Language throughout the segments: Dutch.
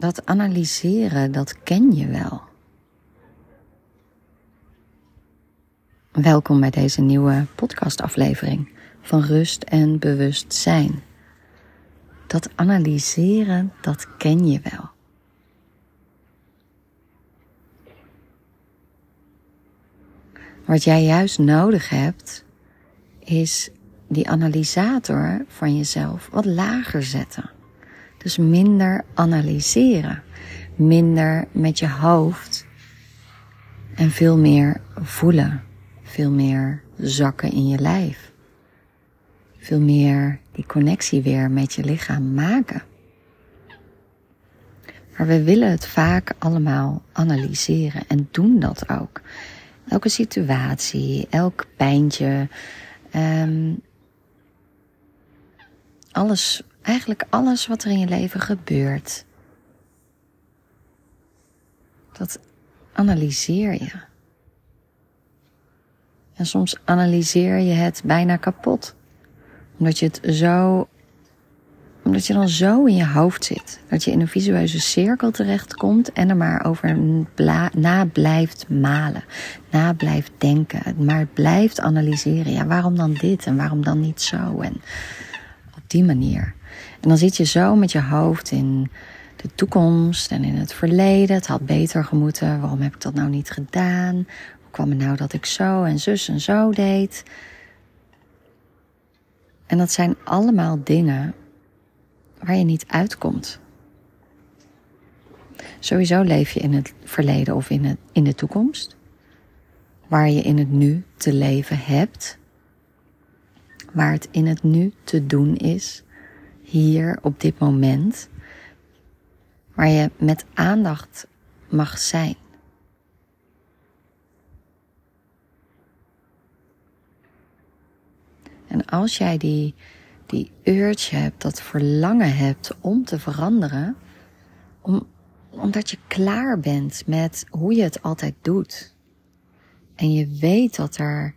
dat analyseren, dat ken je wel. Welkom bij deze nieuwe podcastaflevering van Rust en Bewustzijn. Dat analyseren, dat ken je wel. Wat jij juist nodig hebt, is die analysator van jezelf wat lager zetten. Dus minder analyseren, minder met je hoofd en veel meer voelen, veel meer zakken in je lijf, veel meer die connectie weer met je lichaam maken. Maar we willen het vaak allemaal analyseren en doen dat ook. Elke situatie, elk pijntje, um, alles, eigenlijk alles wat er in je leven gebeurt. Dat analyseer je. En soms analyseer je het bijna kapot. Omdat je het zo omdat je dan zo in je hoofd zit. Dat je in een visueuze cirkel terechtkomt en er maar over na blijft malen. Na blijft denken. Maar blijft analyseren. Ja, waarom dan dit en waarom dan niet zo? En die manier. En dan zit je zo met je hoofd in de toekomst en in het verleden. Het had beter gemoeten. Waarom heb ik dat nou niet gedaan? Hoe kwam het nou dat ik zo en zus en zo deed? En dat zijn allemaal dingen waar je niet uitkomt. Sowieso leef je in het verleden of in, het, in de toekomst, waar je in het nu te leven hebt, waar het in het nu te doen is, hier op dit moment, waar je met aandacht mag zijn. En als jij die die urge hebt, dat verlangen hebt om te veranderen, om, omdat je klaar bent met hoe je het altijd doet. En je weet dat er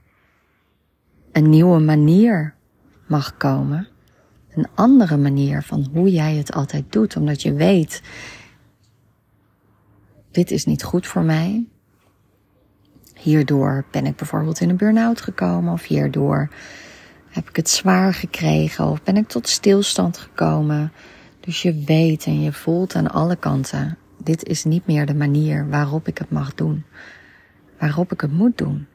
een nieuwe manier mag komen, een andere manier van hoe jij het altijd doet, omdat je weet, dit is niet goed voor mij. Hierdoor ben ik bijvoorbeeld in een burn-out gekomen of hierdoor heb ik het zwaar gekregen of ben ik tot stilstand gekomen? Dus je weet en je voelt aan alle kanten, dit is niet meer de manier waarop ik het mag doen. Waarop ik het moet doen.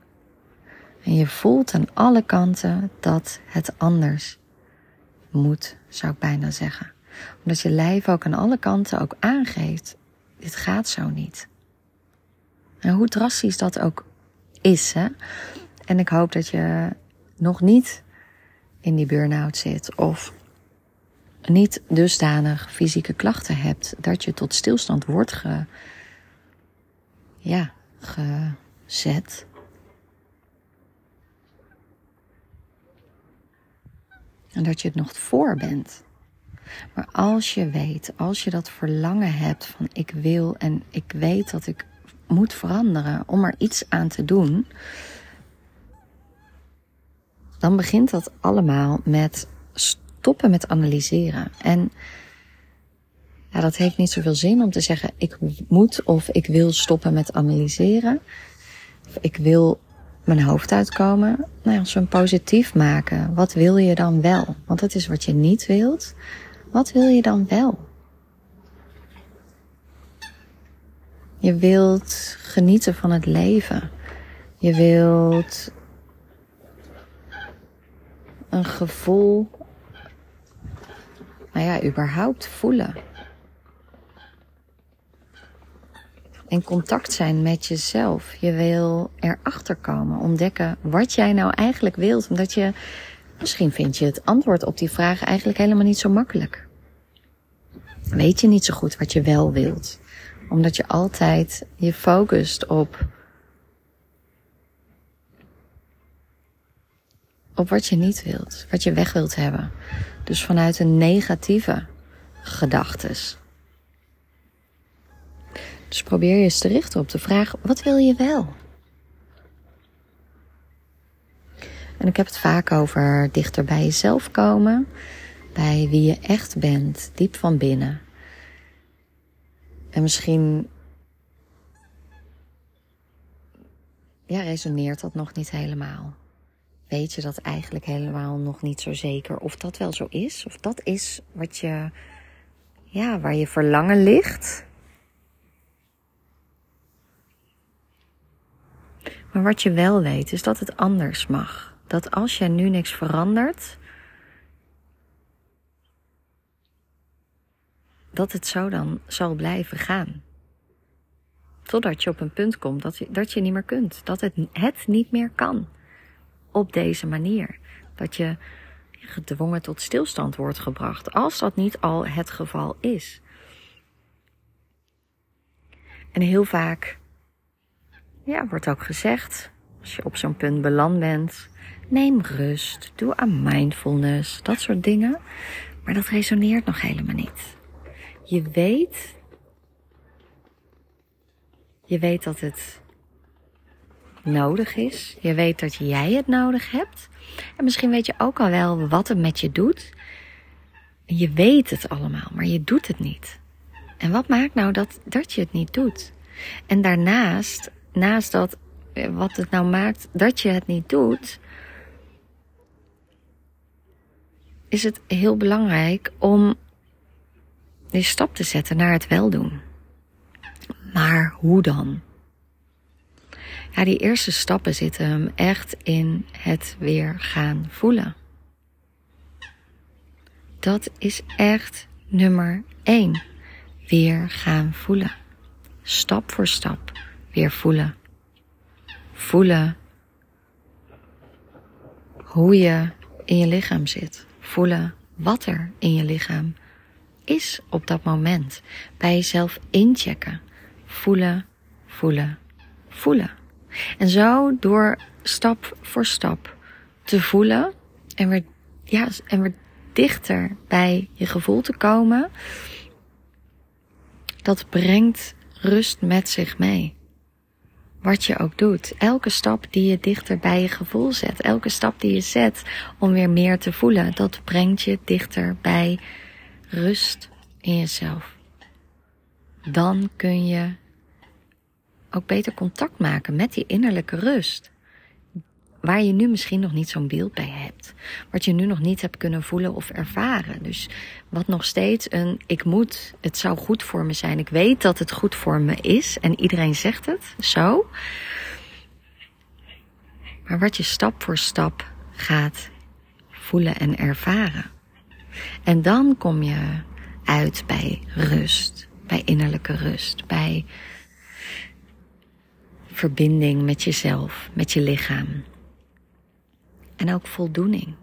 En je voelt aan alle kanten dat het anders moet, zou ik bijna zeggen. Omdat je lijf ook aan alle kanten ook aangeeft, dit gaat zo niet. En hoe drastisch dat ook is, hè. En ik hoop dat je nog niet in die burn-out zit of niet dusdanig fysieke klachten hebt dat je tot stilstand wordt ge, ja, gezet. En dat je het nog voor bent. Maar als je weet, als je dat verlangen hebt van ik wil en ik weet dat ik moet veranderen om er iets aan te doen, dan begint dat allemaal met stoppen met analyseren. En ja, dat heeft niet zoveel zin om te zeggen ik moet of ik wil stoppen met analyseren. Of ik wil mijn hoofd uitkomen. Nou als we hem positief maken, wat wil je dan wel? Want dat is wat je niet wilt. Wat wil je dan wel? Je wilt genieten van het leven. Je wilt een gevoel, nou ja, überhaupt voelen. In contact zijn met jezelf. Je wil erachter komen, ontdekken wat jij nou eigenlijk wilt. Omdat je, misschien vind je het antwoord op die vraag eigenlijk helemaal niet zo makkelijk. Weet je niet zo goed wat je wel wilt. Omdat je altijd je focust op op wat je niet wilt, wat je weg wilt hebben. Dus vanuit een negatieve gedachtes. Dus probeer je eens te richten op de vraag: wat wil je wel? En ik heb het vaak over dichter bij jezelf komen, bij wie je echt bent, diep van binnen. En misschien ja, resoneert dat nog niet helemaal. Weet je dat eigenlijk helemaal nog niet zo zeker of dat wel zo is? Of dat is wat je, ja, waar je verlangen ligt? Maar wat je wel weet is dat het anders mag. Dat als je nu niks verandert, dat het zo dan zal blijven gaan. Totdat je op een punt komt dat je, dat je niet meer kunt. Dat het, het niet meer kan. Op deze manier. Dat je gedwongen tot stilstand wordt gebracht. Als dat niet al het geval is. En heel vaak ja, wordt ook gezegd, als je op zo'n punt beland bent, neem rust, doe aan mindfulness, dat soort dingen. Maar dat resoneert nog helemaal niet. Je weet je weet dat het nodig is. Je weet dat jij het nodig hebt. En misschien weet je ook al wel wat het met je doet. Je weet het allemaal, maar je doet het niet. En wat maakt nou dat, dat je het niet doet? En daarnaast, naast dat, eh, wat het nou maakt dat je het niet doet, is het heel belangrijk om die stap te zetten naar het weldoen. Maar hoe dan? Ja, die eerste stappen zitten hem echt in het weer gaan voelen. Dat is echt nummer één. Weer gaan voelen. Stap voor stap weer voelen. Voelen hoe je in je lichaam zit. Voelen wat er in je lichaam is op dat moment. Bij jezelf inchecken voelen, voelen, voelen. En zo door stap voor stap te voelen en weer, ja, en weer dichter bij je gevoel te komen, dat brengt rust met zich mee. Wat je ook doet. Elke stap die je dichter bij je gevoel zet. Elke stap die je zet om weer meer te voelen. Dat brengt je dichter bij rust in jezelf dan kun je ook beter contact maken met die innerlijke rust. Waar je nu misschien nog niet zo'n beeld bij hebt. Wat je nu nog niet hebt kunnen voelen of ervaren. Dus wat nog steeds een ik moet, het zou goed voor me zijn. Ik weet dat het goed voor me is en iedereen zegt het zo. Maar wat je stap voor stap gaat voelen en ervaren. En dan kom je uit bij rust bij innerlijke rust, bij verbinding met jezelf, met je lichaam. En ook voldoening.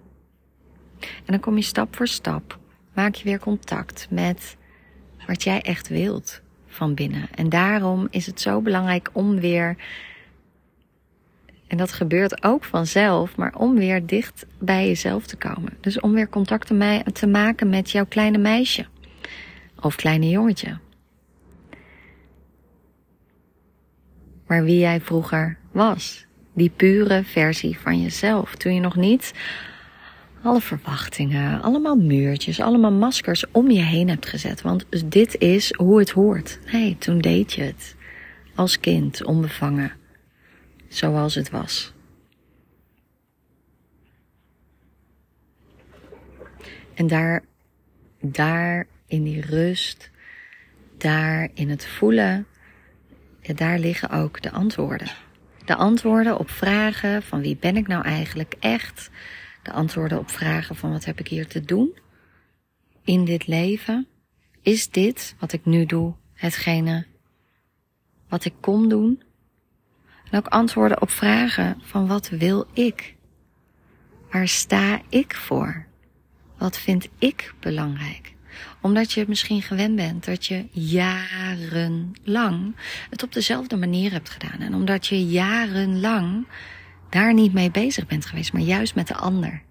En dan kom je stap voor stap, maak je weer contact met wat jij echt wilt van binnen. En daarom is het zo belangrijk om weer, en dat gebeurt ook vanzelf, maar om weer dicht bij jezelf te komen. Dus om weer contact te maken met jouw kleine meisje of kleine jongetje. maar wie jij vroeger was. Die pure versie van jezelf. Toen je nog niet alle verwachtingen, allemaal muurtjes, allemaal maskers om je heen hebt gezet. Want dit is hoe het hoort. Nee, toen deed je het. Als kind, onbevangen. Zoals het was. En daar, daar in die rust, daar in het voelen ja, daar liggen ook de antwoorden. De antwoorden op vragen van wie ben ik nou eigenlijk echt? De antwoorden op vragen van wat heb ik hier te doen in dit leven? Is dit wat ik nu doe hetgene wat ik kom doen? En ook antwoorden op vragen van wat wil ik? Waar sta ik voor? Wat vind ik belangrijk? Omdat je misschien gewend bent dat je jarenlang het op dezelfde manier hebt gedaan. En omdat je jarenlang daar niet mee bezig bent geweest, maar juist met de ander.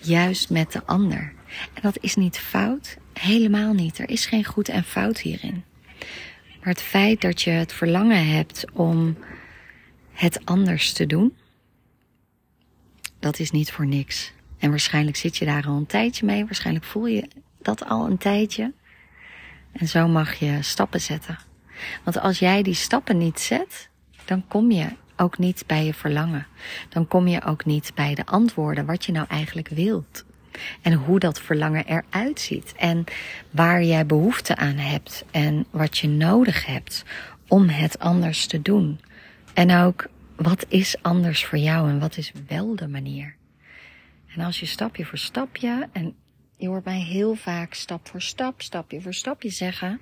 Juist met de ander. En dat is niet fout, helemaal niet. Er is geen goed en fout hierin. Maar het feit dat je het verlangen hebt om het anders te doen, dat is niet voor niks. En waarschijnlijk zit je daar al een tijdje mee. Waarschijnlijk voel je dat al een tijdje. En zo mag je stappen zetten. Want als jij die stappen niet zet, dan kom je ook niet bij je verlangen. Dan kom je ook niet bij de antwoorden wat je nou eigenlijk wilt. En hoe dat verlangen eruit ziet. En waar jij behoefte aan hebt. En wat je nodig hebt om het anders te doen. En ook wat is anders voor jou en wat is wel de manier. En als je stapje voor stapje, en je hoort mij heel vaak stap voor stap, stapje voor stapje zeggen,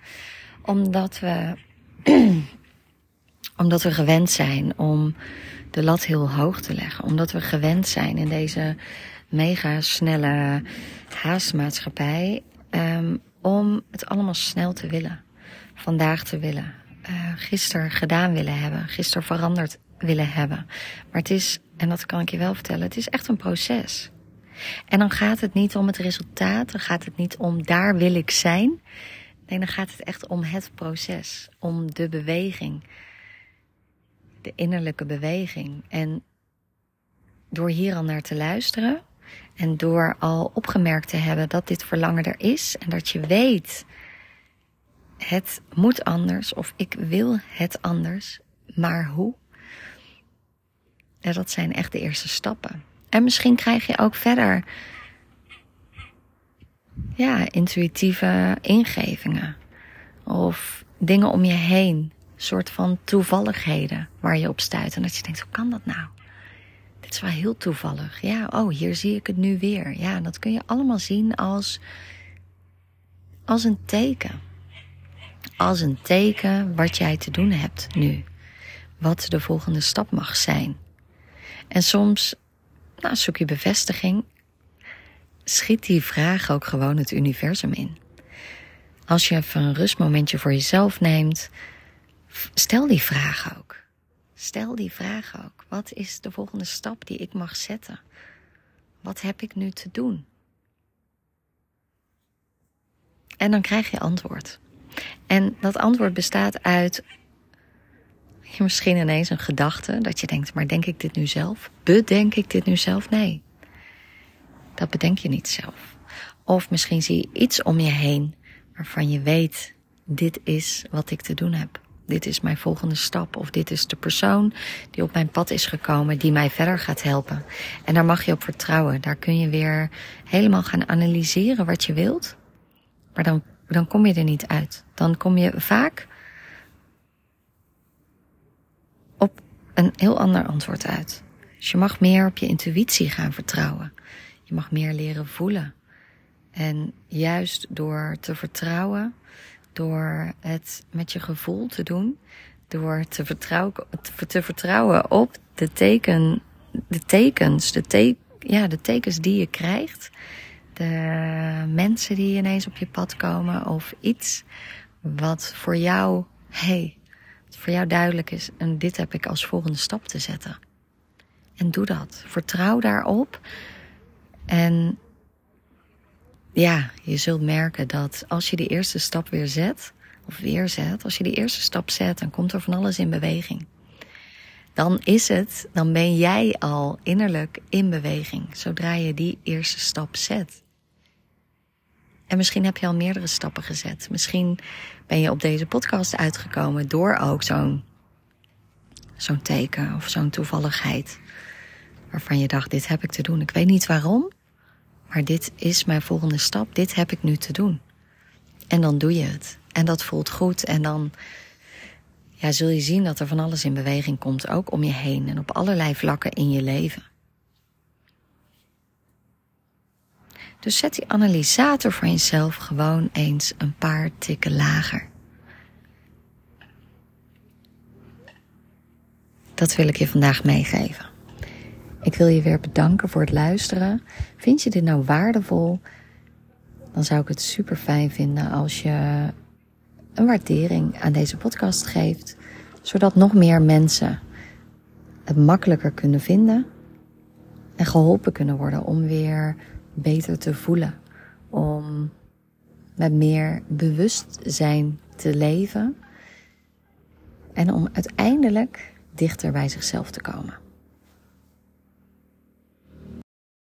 omdat we, omdat we gewend zijn om de lat heel hoog te leggen. Omdat we gewend zijn in deze mega snelle haastmaatschappij um, om het allemaal snel te willen. Vandaag te willen. Uh, gisteren gedaan willen hebben. Gisteren veranderd willen hebben. Maar het is, en dat kan ik je wel vertellen, het is echt een proces. En dan gaat het niet om het resultaat, dan gaat het niet om daar wil ik zijn. Nee, dan gaat het echt om het proces, om de beweging, de innerlijke beweging. En door hier al naar te luisteren en door al opgemerkt te hebben dat dit verlangen er is en dat je weet, het moet anders of ik wil het anders, maar hoe? Ja, dat zijn echt de eerste stappen. En misschien krijg je ook verder ja, intuïtieve ingevingen. Of dingen om je heen. Een soort van toevalligheden waar je op stuit. En dat je denkt, hoe kan dat nou? Dit is wel heel toevallig. Ja, oh, hier zie ik het nu weer. Ja, dat kun je allemaal zien als, als een teken. Als een teken wat jij te doen hebt nu. Wat de volgende stap mag zijn. En soms nou, zoek je bevestiging. Schiet die vraag ook gewoon het universum in. Als je even een rustmomentje voor jezelf neemt, stel die vraag ook. Stel die vraag ook. Wat is de volgende stap die ik mag zetten? Wat heb ik nu te doen? En dan krijg je antwoord. En dat antwoord bestaat uit misschien ineens een gedachte dat je denkt, maar denk ik dit nu zelf? Bedenk ik dit nu zelf? Nee. Dat bedenk je niet zelf. Of misschien zie je iets om je heen waarvan je weet, dit is wat ik te doen heb. Dit is mijn volgende stap. Of dit is de persoon die op mijn pad is gekomen, die mij verder gaat helpen. En daar mag je op vertrouwen. Daar kun je weer helemaal gaan analyseren wat je wilt. Maar dan, dan kom je er niet uit. Dan kom je vaak een heel ander antwoord uit. Dus je mag meer op je intuïtie gaan vertrouwen. Je mag meer leren voelen. En juist door te vertrouwen, door het met je gevoel te doen, door te vertrouwen, op de, teken, de tekens, de, te, ja, de tekens die je krijgt, de mensen die ineens op je pad komen of iets wat voor jou, hey, voor jou duidelijk is en dit heb ik als volgende stap te zetten. En doe dat. Vertrouw daarop. En ja, je zult merken dat als je die eerste stap weer zet, of weer zet, als je die eerste stap zet, dan komt er van alles in beweging. Dan is het, dan ben jij al innerlijk in beweging, zodra je die eerste stap zet. En misschien heb je al meerdere stappen gezet. Misschien ben je op deze podcast uitgekomen door ook zo'n zo'n teken of zo'n toevalligheid. Waarvan je dacht, dit heb ik te doen. Ik weet niet waarom, maar dit is mijn volgende stap. Dit heb ik nu te doen. En dan doe je het. En dat voelt goed. En dan ja, zul je zien dat er van alles in beweging komt, ook om je heen en op allerlei vlakken in je leven. Dus zet die analysator van jezelf gewoon eens een paar tikken lager. Dat wil ik je vandaag meegeven. Ik wil je weer bedanken voor het luisteren. Vind je dit nou waardevol? Dan zou ik het super fijn vinden als je een waardering aan deze podcast geeft, zodat nog meer mensen het makkelijker kunnen vinden en geholpen kunnen worden om weer beter te voelen. Om met meer bewustzijn te leven. En om uiteindelijk dichter bij zichzelf te komen.